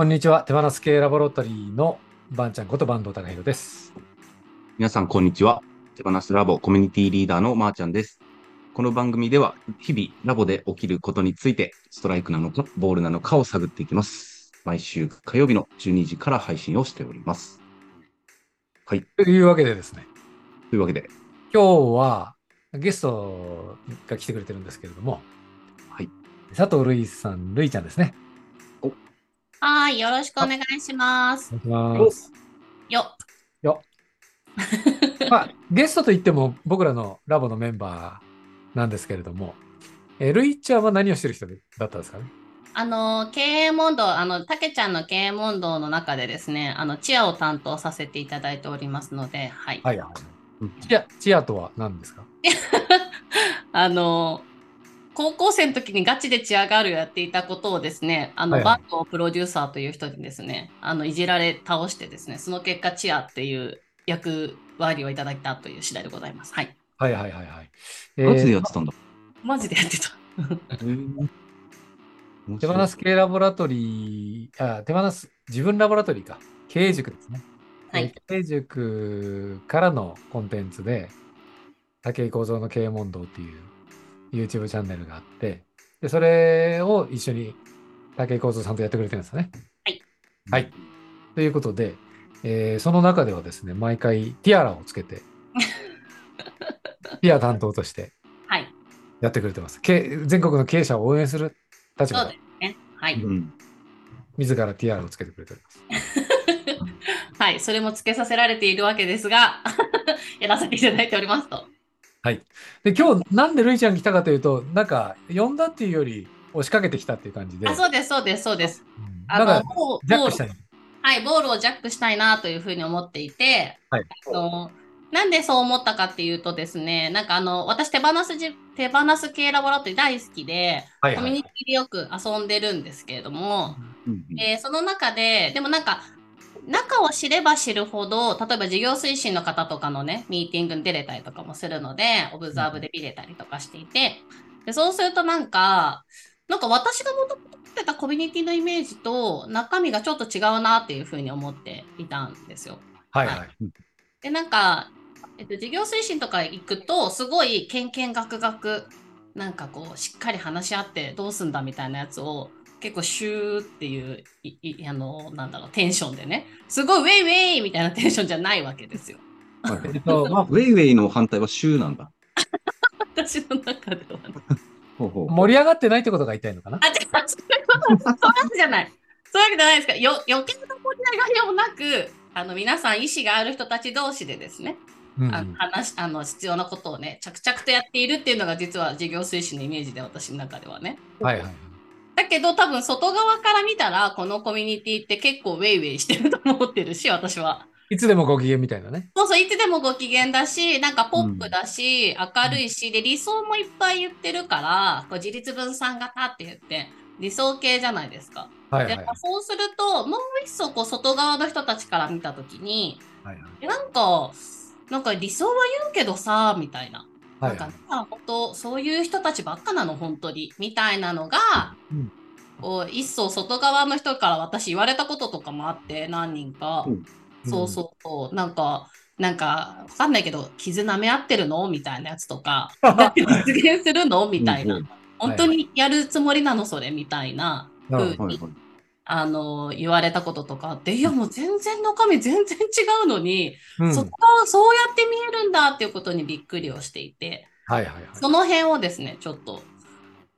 こんにちは。手放す系ラボラトリーのバンちゃんこと坂東隆弘です。皆さん、こんにちは。手放すラボコミュニティリーダーのまーちゃんです。この番組では、日々ラボで起きることについて、ストライクなのか、ボールなのかを探っていきます。毎週火曜日の12時から配信をしております。はい。というわけでですね、というわけで、今日はゲストが来てくれてるんですけれども、はい。佐藤るいさん、るいちゃんですね。はい、よろしくお願いします。よ。よ。まあ、ゲストといっても僕らのラボのメンバーなんですけれども、えー、るいちゃんは何をしてる人だったんですかね？あの、経営問答、あの、たけちゃんの経営問答の中でですね、あの、チアを担当させていただいておりますので、はい。はいはい。うんチア、チアとは何ですか？あの、高校生の時にガチでチアガールをやっていたことをですね、あの、はいはいバンドプロデューサーという人にですね、あの、いじられ倒してですね、その結果、チアっていう役割をいただいたという次第でございます。はい。はいはいはいはい。えガチでやーってたんだ。マジでやってた。手放す系ラボラトリー、あ、手放す自分ラボラトリーか。経営塾ですね。はいえー経営塾からのコンテンツで、武井幸三の経営問答っていう YouTube チャンネルがあって、で、それを一緒に武井幸三さんとやってくれてるんですよね。はい。ということで、えーその中ではですね、毎回ティアラをつけて、ティア担当としてはい。やってくれてます。け全国の経営者を応援する立場でそうですね。はい。うん。自らティアラをつけてくれております。はい、それもつけさせられているわけですが、やらせていただいておりますと。で、今日なんでルイちゃん来たかというと、なんか呼んだっていうより押しかけてきたっていう感じで、あ、そうです、そうです、そうです。うん。あの、なんかボール。はい、ボールをジャックしたいなというふうに思っていて、はい。あのなんでそう思ったかっていうとですね、なんかあの、私手放すじ、手放す系ラボラトリー大好きで、はいはいコミュニティでよく遊んでるんですけれども、うんえーその中で、でもなんか、中を知れば知るほど、例えば事業推進の方とかのね、ミーティングに出れたりとかもするので、オブザーブで見れたりとかしていて、でそうするとなんか、なんか私がもともと持ってたコミュニティのイメージと中身がちょっと違うなっていうふうに思っていたんですよ。はいはい。で、なんか、えっと、事業推進とか行くと、すごい、けんけんがくがく、なんかこう、しっかり話し合ってどうすんだみたいなやつを、結構シューっていう、いいあの、なんだろう、テンションでね、すごいウェイウェイみたいなテンションじゃないわけですよ。えっと、まあウェイウェイの反対はシューなんだ。私の中ではね。ほうほう。盛り上がってないってことが言いたいのかな？あ、違う、そういうこと、そういうわけじゃない。そういうわけじゃないですか。よ余計な盛り上がりもなく、あの、皆さん意思がある人たち同士でですね、うんあの話あの必要なことをね着々とやっているっていうのが実は事業推進のイメージで私の中ではね。はいはい。だけど多分外側から見たらこのコミュニティって結構ウェイウェイしてると思ってるし 私は。いつでもご機嫌みたいなね。そうそういつでもご機嫌だしなんかポップだし、明るいしで理想もいっぱい言ってるからこう自立分散型って言って理想系じゃないですか。はいはい。でそうするともう一層こう外側の人たちから見た時にはいはいえなんかなんか理想は言うけどさみたいな。はないんか、あ本当そういう人たちばっかなの本当にみたいなのが、うん。こう一層外側の人から私言われたこととかもあって何人か、うん。そうそうそう。なんかなんかわかんないけど傷舐め合ってるの？みたいなやつとか。実現するの？みたいな、本当にやるつもりなの？それ？みたいなにはいはい。あの言われたこととかあっていやもう全然中身全然違うのに、うん。そこはそうやって見えるんだっていうことにびっくりをしていて。はいはいはい。その辺をですね、ちょっと、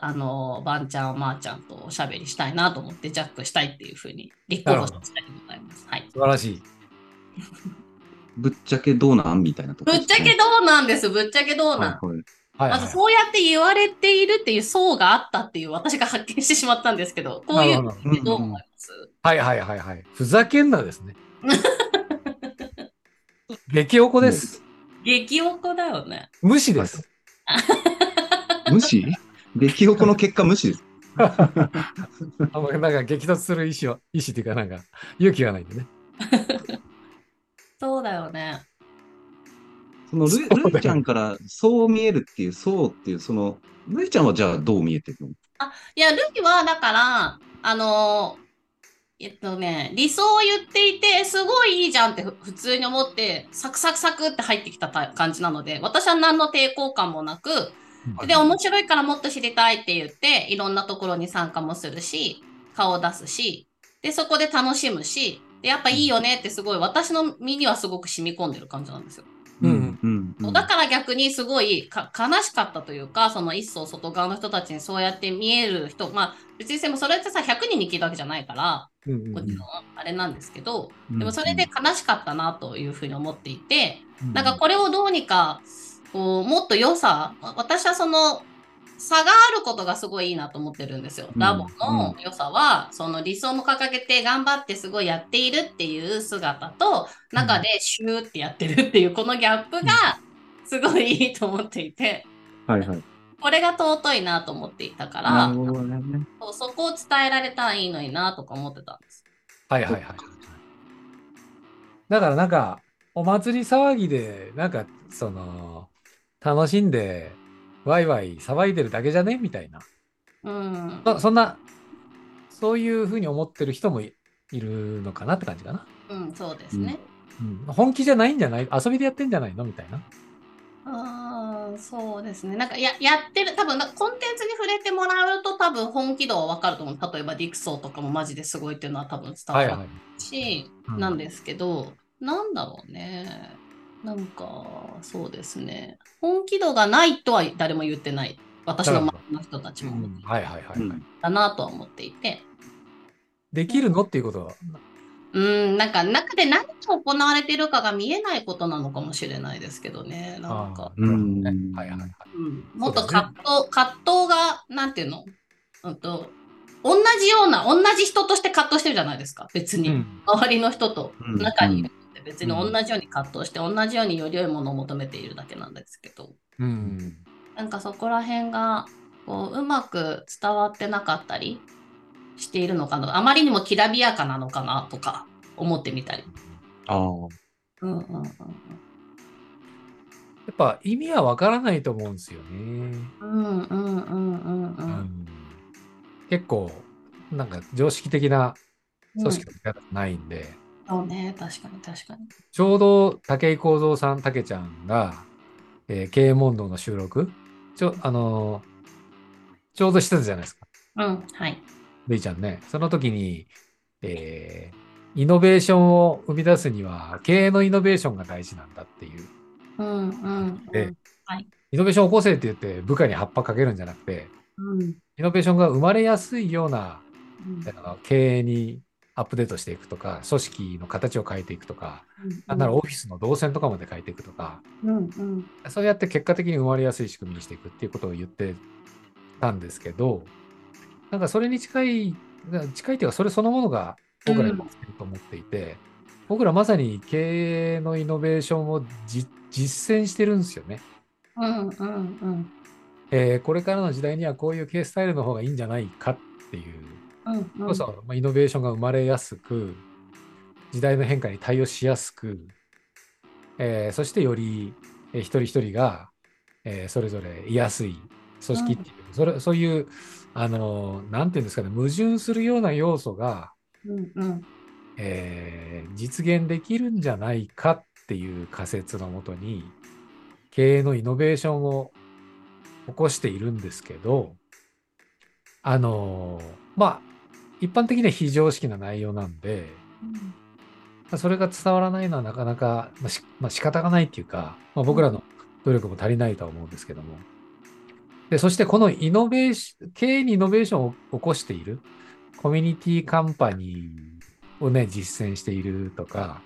あの、ばんちゃん、まー、ちゃんとおしゃべりしたいなと思って、ジャックしたいっていうふうに立候補した次第でございます。はい。素晴らしい。ぶっちゃけどうなんみたいなとこぶっちゃけどうなんです、ぶっちゃけどうなん。はいはいはいはいまずそうやって言われているっていう層があったっていう私が発見してしまったんですけど、こういうのってどう思います？はいはいはいはい。ふざけんなですね。激おこです。激おこだよね。無視です。無視？激おこの結果無視です。あもうなんか激突する意思を、意思っていうかなんか勇気がないんでね。そうだよね。そのルルイちゃんからそう見えるっていう、そうっていう、その、ルイちゃんはじゃあどう見えてるの？いや、ルキは、だから、あのえっとね、理想を言っていて、すごいいいじゃんってふ普通に思って、サクサクサクって入ってきたた感じなので、私は何の抵抗感もなく、で、面白いからもっと知りたいって言って、いろんなところに参加もするし、顔を出すし、で、そこで楽しむし、で、やっぱいいよねってすごい、私の身にはすごく染み込んでる感じなんですよ。うん。うん。うん。だから逆にすごいか悲しかったというか、その一層外側の人たちにそうやって見える人、まあ別にでもそれってさ、100人に聞いたわけじゃないから、うんうんもちろんあれなんですけど、うん。でもそれで悲しかったなというふうに思っていて、うん。なんかこれをどうにか、こう、もっと良さ、私はその、差があることがすごいいいなと思ってるんですよ。うんラボの良さは、その理想も掲げて頑張ってすごいやっているっていう姿と、中でシューってやってるっていうこのギャップがすごいいいと思っていて、はいはい。これが尊いなと思っていたかならね。そこを伝えられたらいいのになとか思ってたんです。はいはいはい。だからなんか、お祭り騒ぎで、なんか、その、楽しんで、ワイワイ騒いでるだけじゃね？みたいな。うん。そそんな、そういうふうに思ってる人もいいるのかなって感じかな。うん、そうですね。うん、本気じゃないんじゃない？遊びでやってんじゃないの？みたいな。ああ、そうですね。なんかややってる、多分なコンテンツに触れてもらうと多分本気度はわかると思う。例えばディクソーとかもマジですごいっていうのは多分伝わるはいはい。し、うんなんですけど、なんだろうね。なんか、そうですね。本気度がないとは誰も言ってない。私の周りの人たちうも。んはいはいはい、はいだなとは思っていて。できるのっていうことは、うん、なんか中で何が行われているかが見えないことなのかもしれないですけどね。なんか。はいはいはい。うん、もっとそうだね葛藤、葛藤が、なんていうの、うんと、同じような、同じ人として葛藤してるじゃないですか、別に。うん周りの人とうん中にいる別に同じように葛藤して、同じようにより良いものを求めているだけなんですけど、うん。なんかそこら辺が、こう、うまく伝わってなかったりしているのかな、あまりにもきらびやかなのかなとか思ってみたり。ああ。うんうんうんやっぱ意味はわからないと思うんですよね。うん。うんうんうんうんう。うんん結構、なんか常識的な組織の見方ないんで、そうね、確かに確かに。ちょうど武井幸三さん、武ちゃんが、えー経営問答の収録、ちょ、あのーちょうどしてたじゃないですか。うん、はい。レイちゃんね。その時に、えーイノベーションを生み出すには、経営のイノベーションが大事なんだっていう。うんうんうん。ではい。イノベーションを起こせって言って部下に葉っぱかけるんじゃなくて、うんイノベーションが生まれやすいようなうん経営にアップデートしていくとか、組織の形を変えていくとか、うんなんならオフィスの動線とかまで変えていくとか、うんうん。そうやって結果的に生まれやすい仕組みにしていくっていうことを言ってたんですけど、なんかそれに近い、近いっていうか、それそのものが僕らにもってると思っていて、僕らまさに経営のイノベーションをじ実践してるんですよね。うんうんうん。えーこれからの時代にはこういう経営スタイルの方がいいんじゃないかっていう、うんうんこそ、まあ、イノベーションが生まれやすく、時代の変化に対応しやすく、えーそしてより、えー一人一人が、えーそれぞれ居やすい組織っていう、それそういう、あのーなんていうんですかね、矛盾するような要素が、うんうん。えー実現できるんじゃないかっていう仮説のもとに、経営のイノベーションを起こしているんですけど、あのーまあ、一般的には非常識な内容なんで、まあそれが伝わらないのはなかなか、まあしまあ、仕方がないっていうか、まあ、僕らの努力も足りないとは思うんですけども。で、そしてこのイノベーション、経営にイノベーションを起こしているコミュニティカンパニーをね、実践しているとか、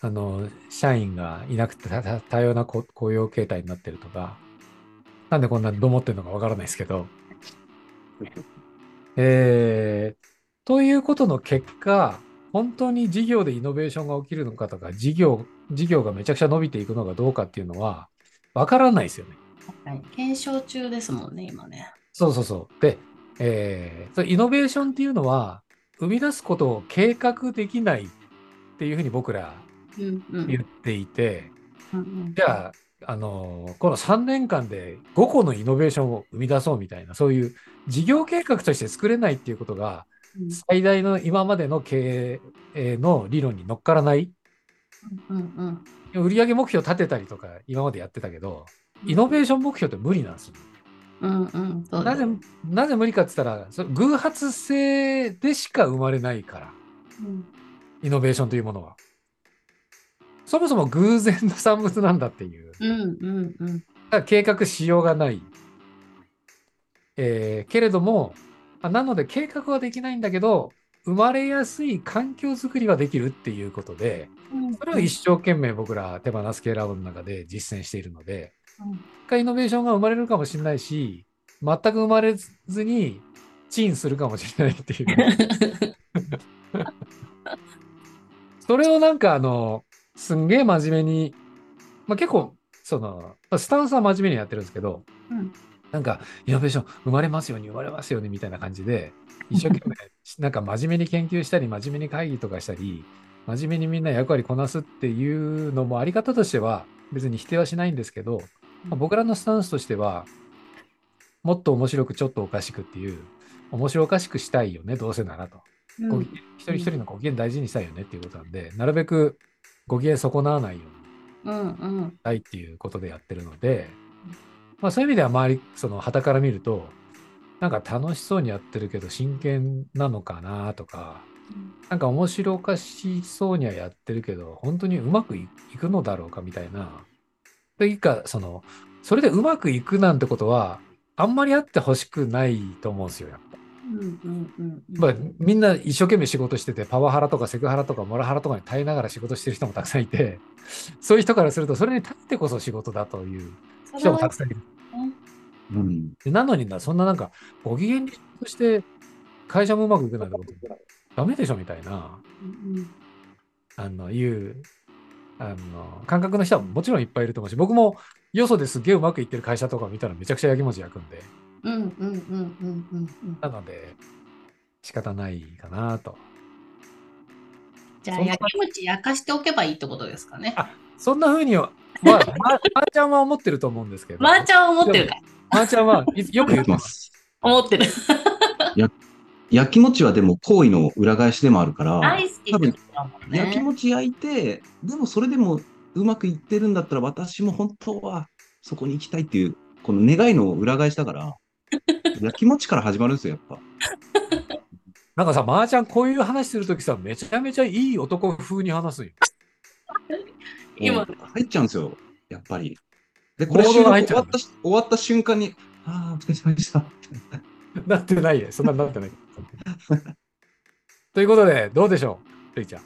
あの、社員がいなくて多様なこ雇用形態になってるとか、なんでこんなにどもってるのかわからないですけど、えー、ということの結果、本当に事業でイノベーションが起きるのかとか、事業、事業がめちゃくちゃ伸びていくのかどうかっていうのは、わからないですよね。はい検証中ですもんね、今ね。そうそうそう。で、えー、イノベーションっていうのは、生み出すことを計画できないっていうふうに僕ら言っていて、うんうんじゃあ、あのーこの3年間で5個のイノベーションを生み出そうみたいな、そういう事業計画として作れないっていうことが、最大の今までの経営の理論に乗っからない。うんうん売上目標立てたりとか今までやってたけど、イノベーション目標って無理なんですよ。うんうんそうなぜ、なぜ無理かって言ったら、そ偶発性でしか生まれないから、うんイノベーションというものは。そもそも偶然の産物なんだっていう。うんうんうんだから計画しようがない。えーけれども、あなので計画はできないんだけど、生まれやすい環境づくりはできるっていうことで、それを一生懸命僕ら手放す系ラボの中で実践しているので、うん一回イノベーションが生まれるかもしれないし、全く生まれずにチンするかもしれないっていう。それをなんかあの、すんげえ真面目に、まあ、結構、その、まあスタンスは真面目にやってるんですけど、うん。なんか、イノベーション生まれますように、生まれますようにみたいな感じで、一生懸命、なんか真面目に研究したり、真面目に会議とかしたり、真面目にみんな役割こなすっていうのもあり方としては、別に否定はしないんですけど、まあ僕らのスタンスとしては、もっと面白くちょっとおかしくっていう、面白おかしくしたいよね、どうせならと。ご機嫌一人一人のご機嫌大事にしたいよねっていうことなんで、なるべくご機嫌損なわないようにうんうんしたいっていうことでやってるので、まあそういう意味では周り、その旗から見ると、なんか楽しそうにやってるけど真剣なのかなとか、なんか面白おかしそうにはやってるけど、本当にうまくいいくのだろうかみたいな。で、いいか、その、それでうまくいくなんてことは、あんまりあってほしくないと思うんですよ、やっぱ。うんうんうんまあ、みんな一生懸命仕事してて、パワハラとかセクハラとかモラハラとかに耐えながら仕事してる人もたくさんいて、そういう人からすると、それに立ってこそ仕事だという人もたくさんいる。うん。でなのにな、そんななんか、ご機嫌に仕事して、会社もうまくいくなんてこと、ダメでしょみたいな、うんあの、いう、あの、感覚の人はもちろんいっぱいいると思うし、僕もよそですげえうまくいってる会社とかを見たらめちゃくちゃやきもち焼くんで、うんうんうんうんうんうんなので、仕方ないかなと。じゃあそんな焼き餅焼かしておけばいいってことですかね。あそんな風には、まあ、ままーちゃんは思ってると思うんですけど、まーちゃんは思ってるかまーちゃんはいよく言ってま。いきますす。思ってる。焼き餅はでも行為の裏返しでもあるから、大好きってことだもんね。焼き餅焼いて、でもそれでもうまくいってるんだったら私も本当はそこに行きたいっていう、この願いの裏返しだから、焼き餅から始まるんですよ、やっぱ。なんかさ、まーちゃんこういう話するときさ、めちゃめちゃいい男風に話すんよ。今入っちゃうんですよ、やっぱり。で、これ終わったし終わった瞬間に、ああ、お疲れ様でした。なってないで、そんなになってない。ということで、どうでしょう、るいちゃん。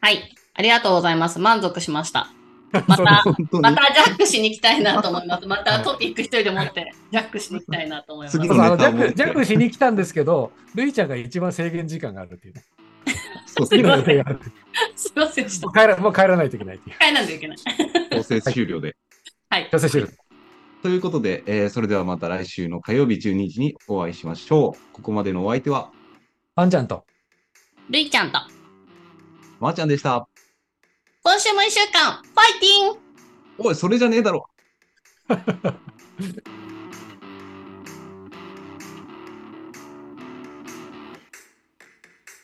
はい。ありがとうございます。満足しました。また、またジャックしに行きたいなと思います。またトピック一人で持って、ジャックしに行きたいなと思います。ジャックジャックしに来たんですけど、るいちゃんが一番制限時間があるっていうね。そう次の予定がある。すいませんでしたもう。帰らもう帰らないといけないっていう。帰らないといけない。強制終了で。はい。強制してる。ということで、えーそれではまた来週の火曜日12時にお会いしましょう。ここまでのお相手は、あんちゃんと。るいちゃんと、まーちゃんでした。今週も一週間、ファイティングおい、それじゃねえだろ。